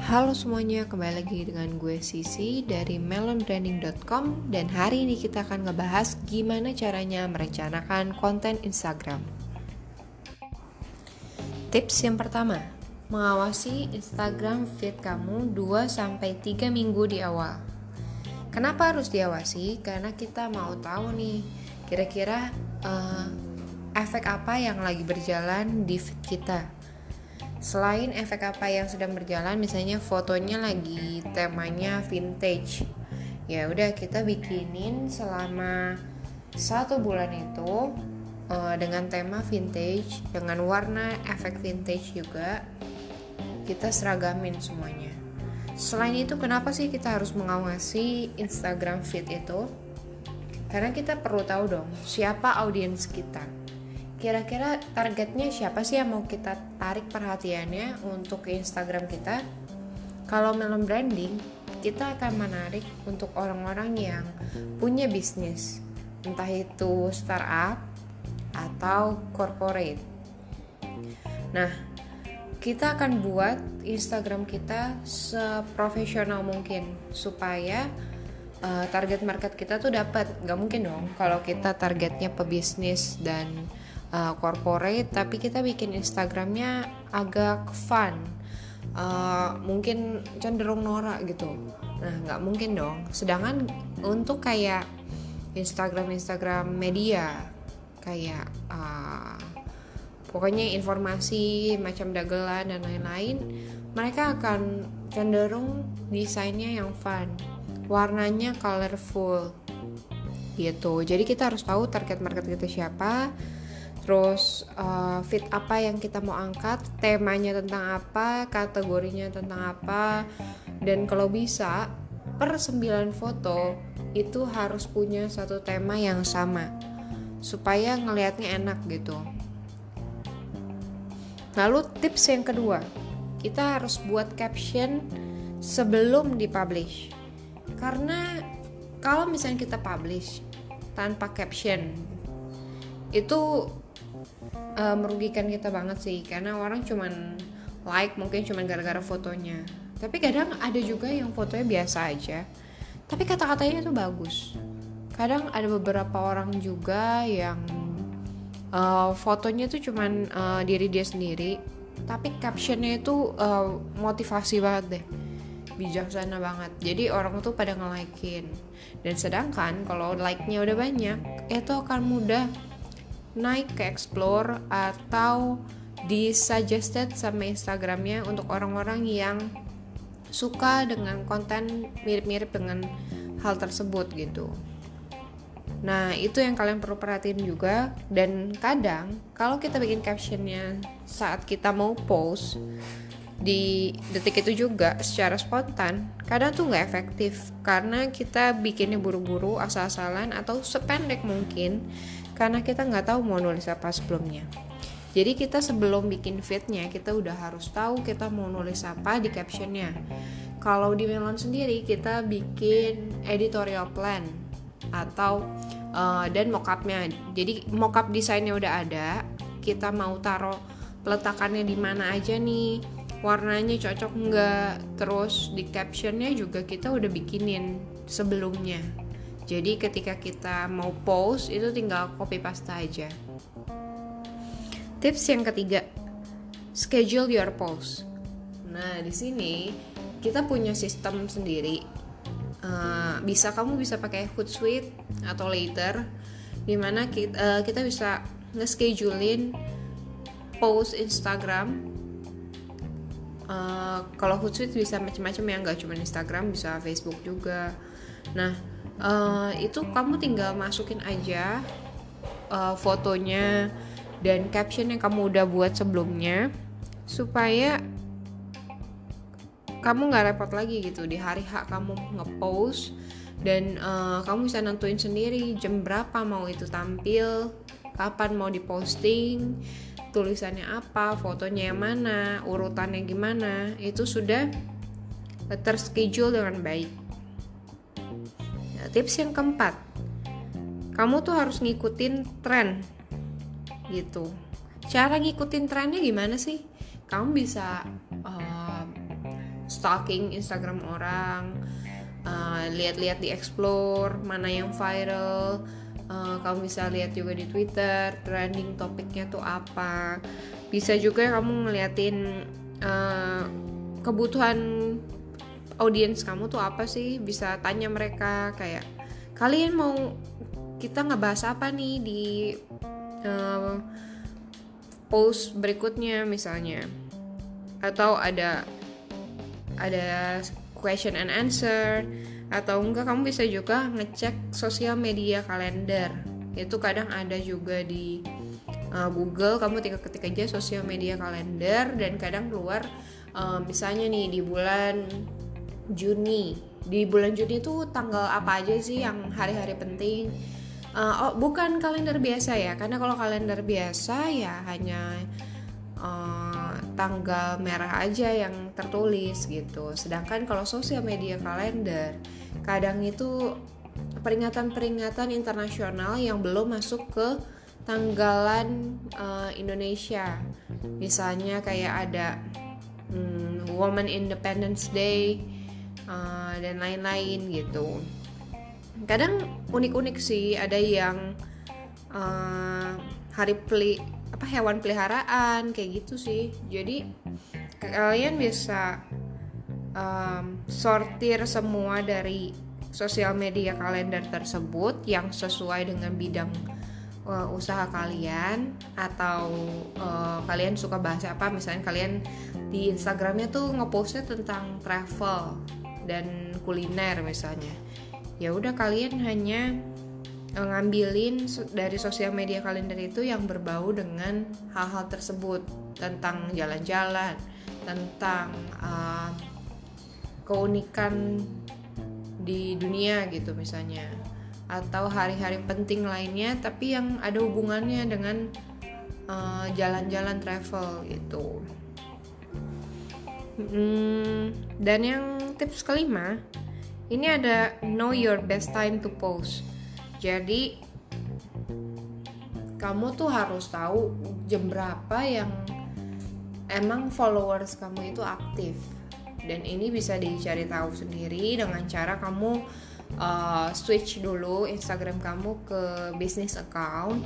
Halo semuanya, kembali lagi dengan gue Sisi dari melonbranding.com dan hari ini kita akan ngebahas gimana caranya merencanakan konten Instagram. Tips yang pertama, mengawasi Instagram feed kamu 2-3 minggu di awal. Kenapa harus diawasi? Karena kita mau tahu nih, kira-kira uh, efek apa yang lagi berjalan di feed kita Selain efek apa yang sedang berjalan, misalnya fotonya lagi temanya vintage, ya udah kita bikinin selama satu bulan itu uh, dengan tema vintage, dengan warna efek vintage juga kita seragamin semuanya. Selain itu, kenapa sih kita harus mengawasi Instagram feed itu? Karena kita perlu tahu dong siapa audiens kita kira-kira targetnya siapa sih yang mau kita tarik perhatiannya untuk Instagram kita? Kalau melon branding, kita akan menarik untuk orang-orang yang punya bisnis, entah itu startup atau corporate. Nah, kita akan buat Instagram kita seprofesional mungkin supaya uh, target market kita tuh dapat. Gak mungkin dong kalau kita targetnya pebisnis dan uh, corporate tapi kita bikin Instagramnya agak fun. Uh, mungkin cenderung norak gitu. Nah nggak mungkin dong. Sedangkan untuk kayak Instagram Instagram media kayak uh, pokoknya informasi macam dagelan dan lain-lain mereka akan cenderung desainnya yang fun. Warnanya colorful. Gitu. Jadi kita harus tahu target market kita siapa terus uh, fit apa yang kita mau angkat, temanya tentang apa, kategorinya tentang apa, dan kalau bisa per 9 foto itu harus punya satu tema yang sama supaya ngelihatnya enak gitu. Lalu tips yang kedua, kita harus buat caption sebelum dipublish. Karena kalau misalnya kita publish tanpa caption itu uh, merugikan kita banget sih karena orang cuman like mungkin cuman gara-gara fotonya. Tapi kadang ada juga yang fotonya biasa aja. Tapi kata-katanya itu bagus. Kadang ada beberapa orang juga yang uh, fotonya tuh cuman uh, diri dia sendiri tapi captionnya itu uh, motivasi banget deh. Bijaksana banget. Jadi orang tuh pada nge-likein. Dan sedangkan kalau like-nya udah banyak itu akan mudah naik ke explore atau di suggested sama Instagramnya untuk orang-orang yang suka dengan konten mirip-mirip dengan hal tersebut gitu. Nah itu yang kalian perlu perhatiin juga dan kadang kalau kita bikin captionnya saat kita mau post di detik itu juga secara spontan kadang tuh nggak efektif karena kita bikinnya buru-buru asal-asalan atau sependek mungkin karena kita nggak tahu mau nulis apa sebelumnya. Jadi kita sebelum bikin fitnya kita udah harus tahu kita mau nulis apa di captionnya. Kalau di Melon sendiri kita bikin editorial plan atau uh, dan mockupnya. Jadi mockup desainnya udah ada. Kita mau taruh peletakannya di mana aja nih, warnanya cocok nggak. Terus di captionnya juga kita udah bikinin sebelumnya jadi ketika kita mau post itu tinggal copy paste aja. Tips yang ketiga, schedule your post. Nah, di sini kita punya sistem sendiri. Uh, bisa kamu bisa pakai Hootsuite atau Later di mana kita, uh, kita bisa nge-schedulein post Instagram uh, kalau Hootsuite bisa macam-macam ya nggak cuma Instagram bisa Facebook juga nah uh, itu kamu tinggal masukin aja uh, fotonya dan caption yang kamu udah buat sebelumnya supaya kamu nggak repot lagi gitu. Di hari H kamu ngepost dan uh, kamu bisa nentuin sendiri jam berapa mau itu tampil kapan mau diposting tulisannya apa fotonya yang mana urutannya gimana. Itu sudah terschedule dengan baik tips yang keempat. Kamu tuh harus ngikutin tren gitu. Cara ngikutin trennya gimana sih? Kamu bisa uh, stalking Instagram orang uh, lihat-lihat di explore mana yang viral uh, kamu bisa lihat juga di Twitter trending topiknya tuh apa. Bisa juga kamu ngeliatin uh, kebutuhan audiens kamu tuh apa sih? Bisa tanya mereka kayak kalian mau kita ngebahas apa nih di uh, post berikutnya misalnya? Atau ada ada question and answer. Atau enggak kamu bisa juga ngecek sosial media kalender. Itu kadang ada juga di uh, Google. Kamu tinggal ketik aja sosial media kalender dan kadang keluar uh, misalnya nih di bulan Juni. Di bulan Juni itu tanggal apa aja sih yang hari-hari penting? Uh, oh bukan kalender biasa ya karena kalau kalender biasa ya hanya uh, tanggal merah aja yang tertulis gitu. Sedangkan kalau sosial media kalender kadang itu peringatan-peringatan internasional yang belum masuk ke tanggalan uh, Indonesia. Misalnya kayak ada um, Women Independence Day uh, dan lain-lain gitu. Kadang unik-unik sih ada yang uh, hari peli apa hewan peliharaan kayak gitu sih. Jadi kalian bisa um, sortir semua dari sosial media kalender tersebut yang sesuai dengan bidang uh, usaha kalian atau uh, kalian suka bahasa apa. Misalnya kalian di Instagramnya tuh ngepostnya tentang travel dan kuliner misalnya. Ya udah kalian hanya eh, ngambilin dari sosial media kalender itu yang berbau dengan hal-hal tersebut. Tentang jalan-jalan tentang uh, keunikan di dunia gitu misalnya. Atau hari-hari penting lainnya tapi yang ada hubungannya dengan eh, jalan-jalan uh, travel gitu Hmm, dan yang tips kelima, ini ada know your best time to post. Jadi kamu tuh harus tahu jam berapa yang emang followers kamu itu aktif. Dan ini bisa dicari tahu sendiri dengan cara kamu uh, switch dulu Instagram kamu ke business account.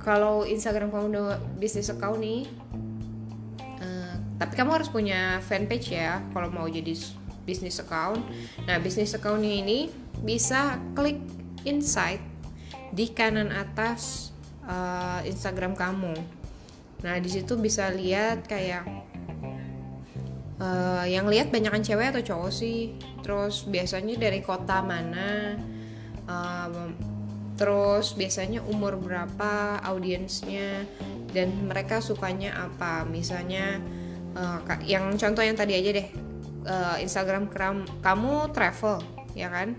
Kalau Instagram kamu udah business account nih, tapi kamu harus punya fanpage ya kalau mau jadi bisnis account. Nah bisnis accountnya ini bisa klik insight di kanan atas uh, Instagram kamu. Nah di situ bisa lihat kayak uh, yang lihat banyakan cewek atau cowok sih. Terus biasanya dari kota mana uh, terus biasanya umur berapa audiensnya dan mereka sukanya apa. Misalnya uh, yang contoh yang tadi aja deh. Uh, Instagram kram, kamu travel ya kan?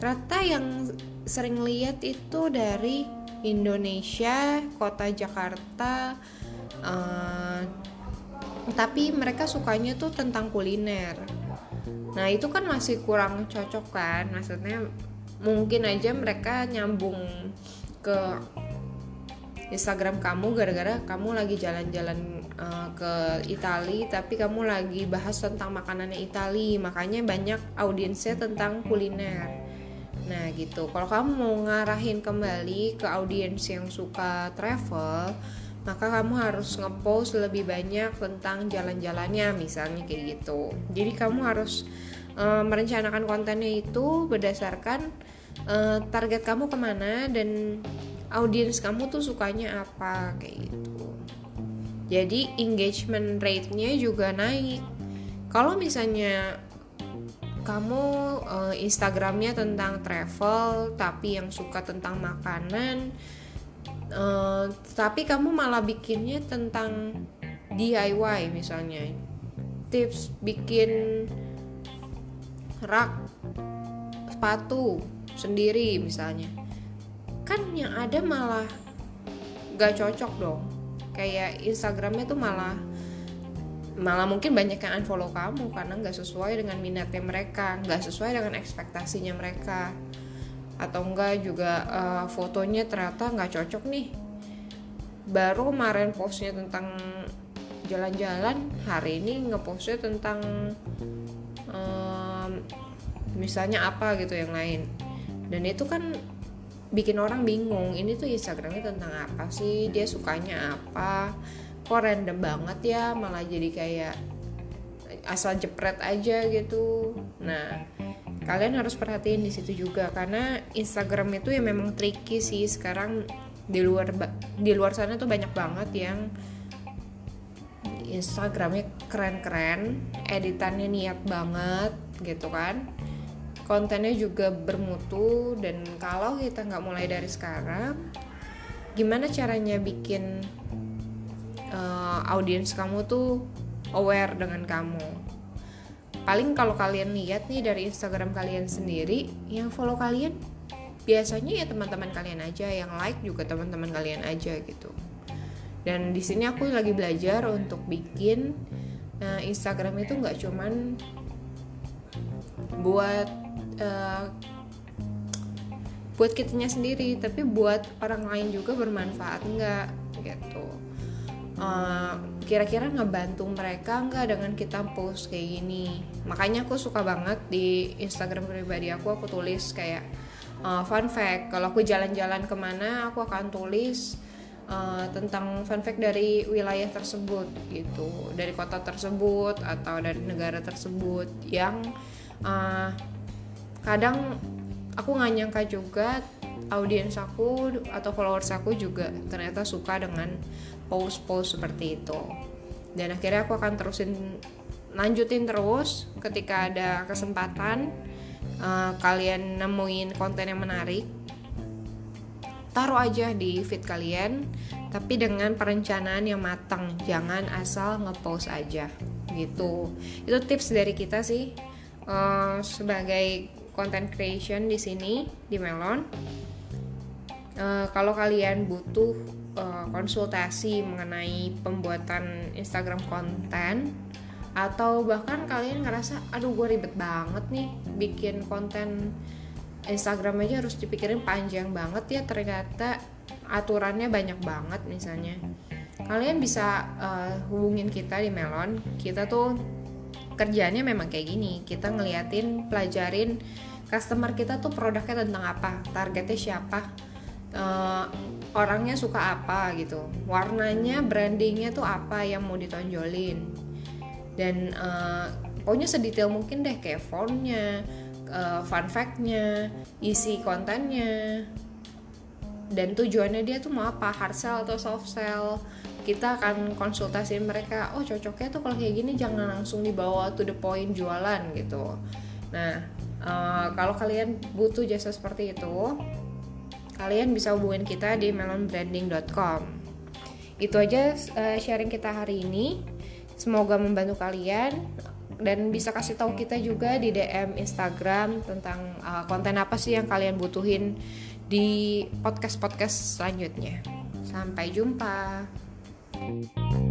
Ternyata yang sering lihat itu dari Indonesia kota Jakarta uh, tapi mereka sukanya tuh tentang kuliner. Nah itu kan masih kurang cocok kan? Maksudnya mungkin aja mereka nyambung ke Instagram kamu gara-gara kamu lagi jalan-jalan uh, ke Itali tapi kamu lagi bahas tentang makanannya Itali. Makanya banyak audiensnya tentang kuliner. Nah gitu. Kalau kamu mau ngarahin kembali ke audiens yang suka travel maka kamu harus ngepost lebih banyak tentang jalan-jalannya misalnya kayak gitu. Jadi kamu harus uh, merencanakan kontennya itu berdasarkan uh, target kamu ke mana dan audiens kamu tuh sukanya apa kayak gitu jadi engagement rate-nya juga naik. Kalau misalnya kamu uh, Instagramnya tentang travel tapi yang suka tentang makanan uh, tapi kamu malah bikinnya tentang DIY misalnya. Tips bikin rak sepatu sendiri misalnya. Kan yang ada malah gak cocok dong kayak Instagramnya tuh malah malah mungkin banyak yang unfollow kamu karena nggak sesuai dengan minatnya mereka nggak sesuai dengan ekspektasinya mereka. Atau enggak juga uh, fotonya ternyata nggak cocok nih. Baru kemarin postnya tentang jalan-jalan hari ini ngepostnya tentang um, misalnya apa gitu yang lain. Dan itu kan bikin orang bingung ini tuh Instagramnya tentang apa sih dia sukanya apa kok random banget ya malah jadi kayak asal jepret aja gitu nah kalian harus perhatiin di situ juga karena Instagram itu ya memang tricky sih sekarang di luar di luar sana tuh banyak banget yang Instagramnya keren-keren, editannya niat banget gitu kan. Kontennya juga bermutu dan kalau kita nggak mulai dari sekarang, gimana caranya bikin uh, audiens kamu tuh aware dengan kamu? Paling kalau kalian lihat nih dari Instagram kalian sendiri, yang follow kalian biasanya ya teman-teman kalian aja, yang like juga teman-teman kalian aja gitu dan di sini aku lagi belajar untuk bikin uh, Instagram itu nggak cuman buat uh, buat kitanya sendiri tapi buat orang lain juga bermanfaat nggak? Gitu. Uh, kira-kira ngebantu mereka nggak dengan kita post kayak gini? Makanya aku suka banget di Instagram pribadi aku aku tulis kayak uh, fun fact. Kalau aku jalan-jalan ke mana aku akan tulis uh, tentang fun fact dari wilayah tersebut gitu. Dari kota tersebut atau dari negara tersebut yang uh, kadang aku nggak nyangka juga audiens aku atau followers aku juga ternyata suka dengan post-post seperti itu. Dan akhirnya aku akan terusin lanjutin terus ketika ada kesempatan uh, kalian nemuin konten yang menarik taruh aja di feed kalian tapi dengan perencanaan yang matang. Jangan asal ngepost aja gitu. Itu tips dari kita sih uh, sebagai content creation di sini di Melon. Uh, kalau kalian butuh uh, konsultasi mengenai pembuatan Instagram konten atau bahkan kalian ngerasa aduh gue ribet banget nih bikin konten Instagram aja harus dipikirin panjang banget ya ternyata aturannya banyak banget misalnya. Kalian bisa uh, hubungin kita di Melon. Kita tuh kerjanya memang kayak gini. Kita ngeliatin pelajarin customer kita tuh produknya tentang apa targetnya siapa uh, orangnya suka apa gitu. Warnanya brandingnya tuh apa yang mau ditonjolin. Dan uh, pokoknya sedetail mungkin deh kayak fontnya uh, fun factnya isi kontennya. Dan tujuannya dia tuh mau apa? Hard sell atau soft sell kita akan konsultasiin mereka oh cocoknya tuh kalau kayak gini jangan langsung dibawa to the point jualan gitu nah uh, kalau kalian butuh jasa seperti itu kalian bisa hubungin kita di melonbranding.com itu aja uh, sharing kita hari ini semoga membantu kalian dan bisa kasih tahu kita juga di DM Instagram tentang uh, konten apa sih yang kalian butuhin di podcast-podcast selanjutnya. Sampai jumpa. Thank you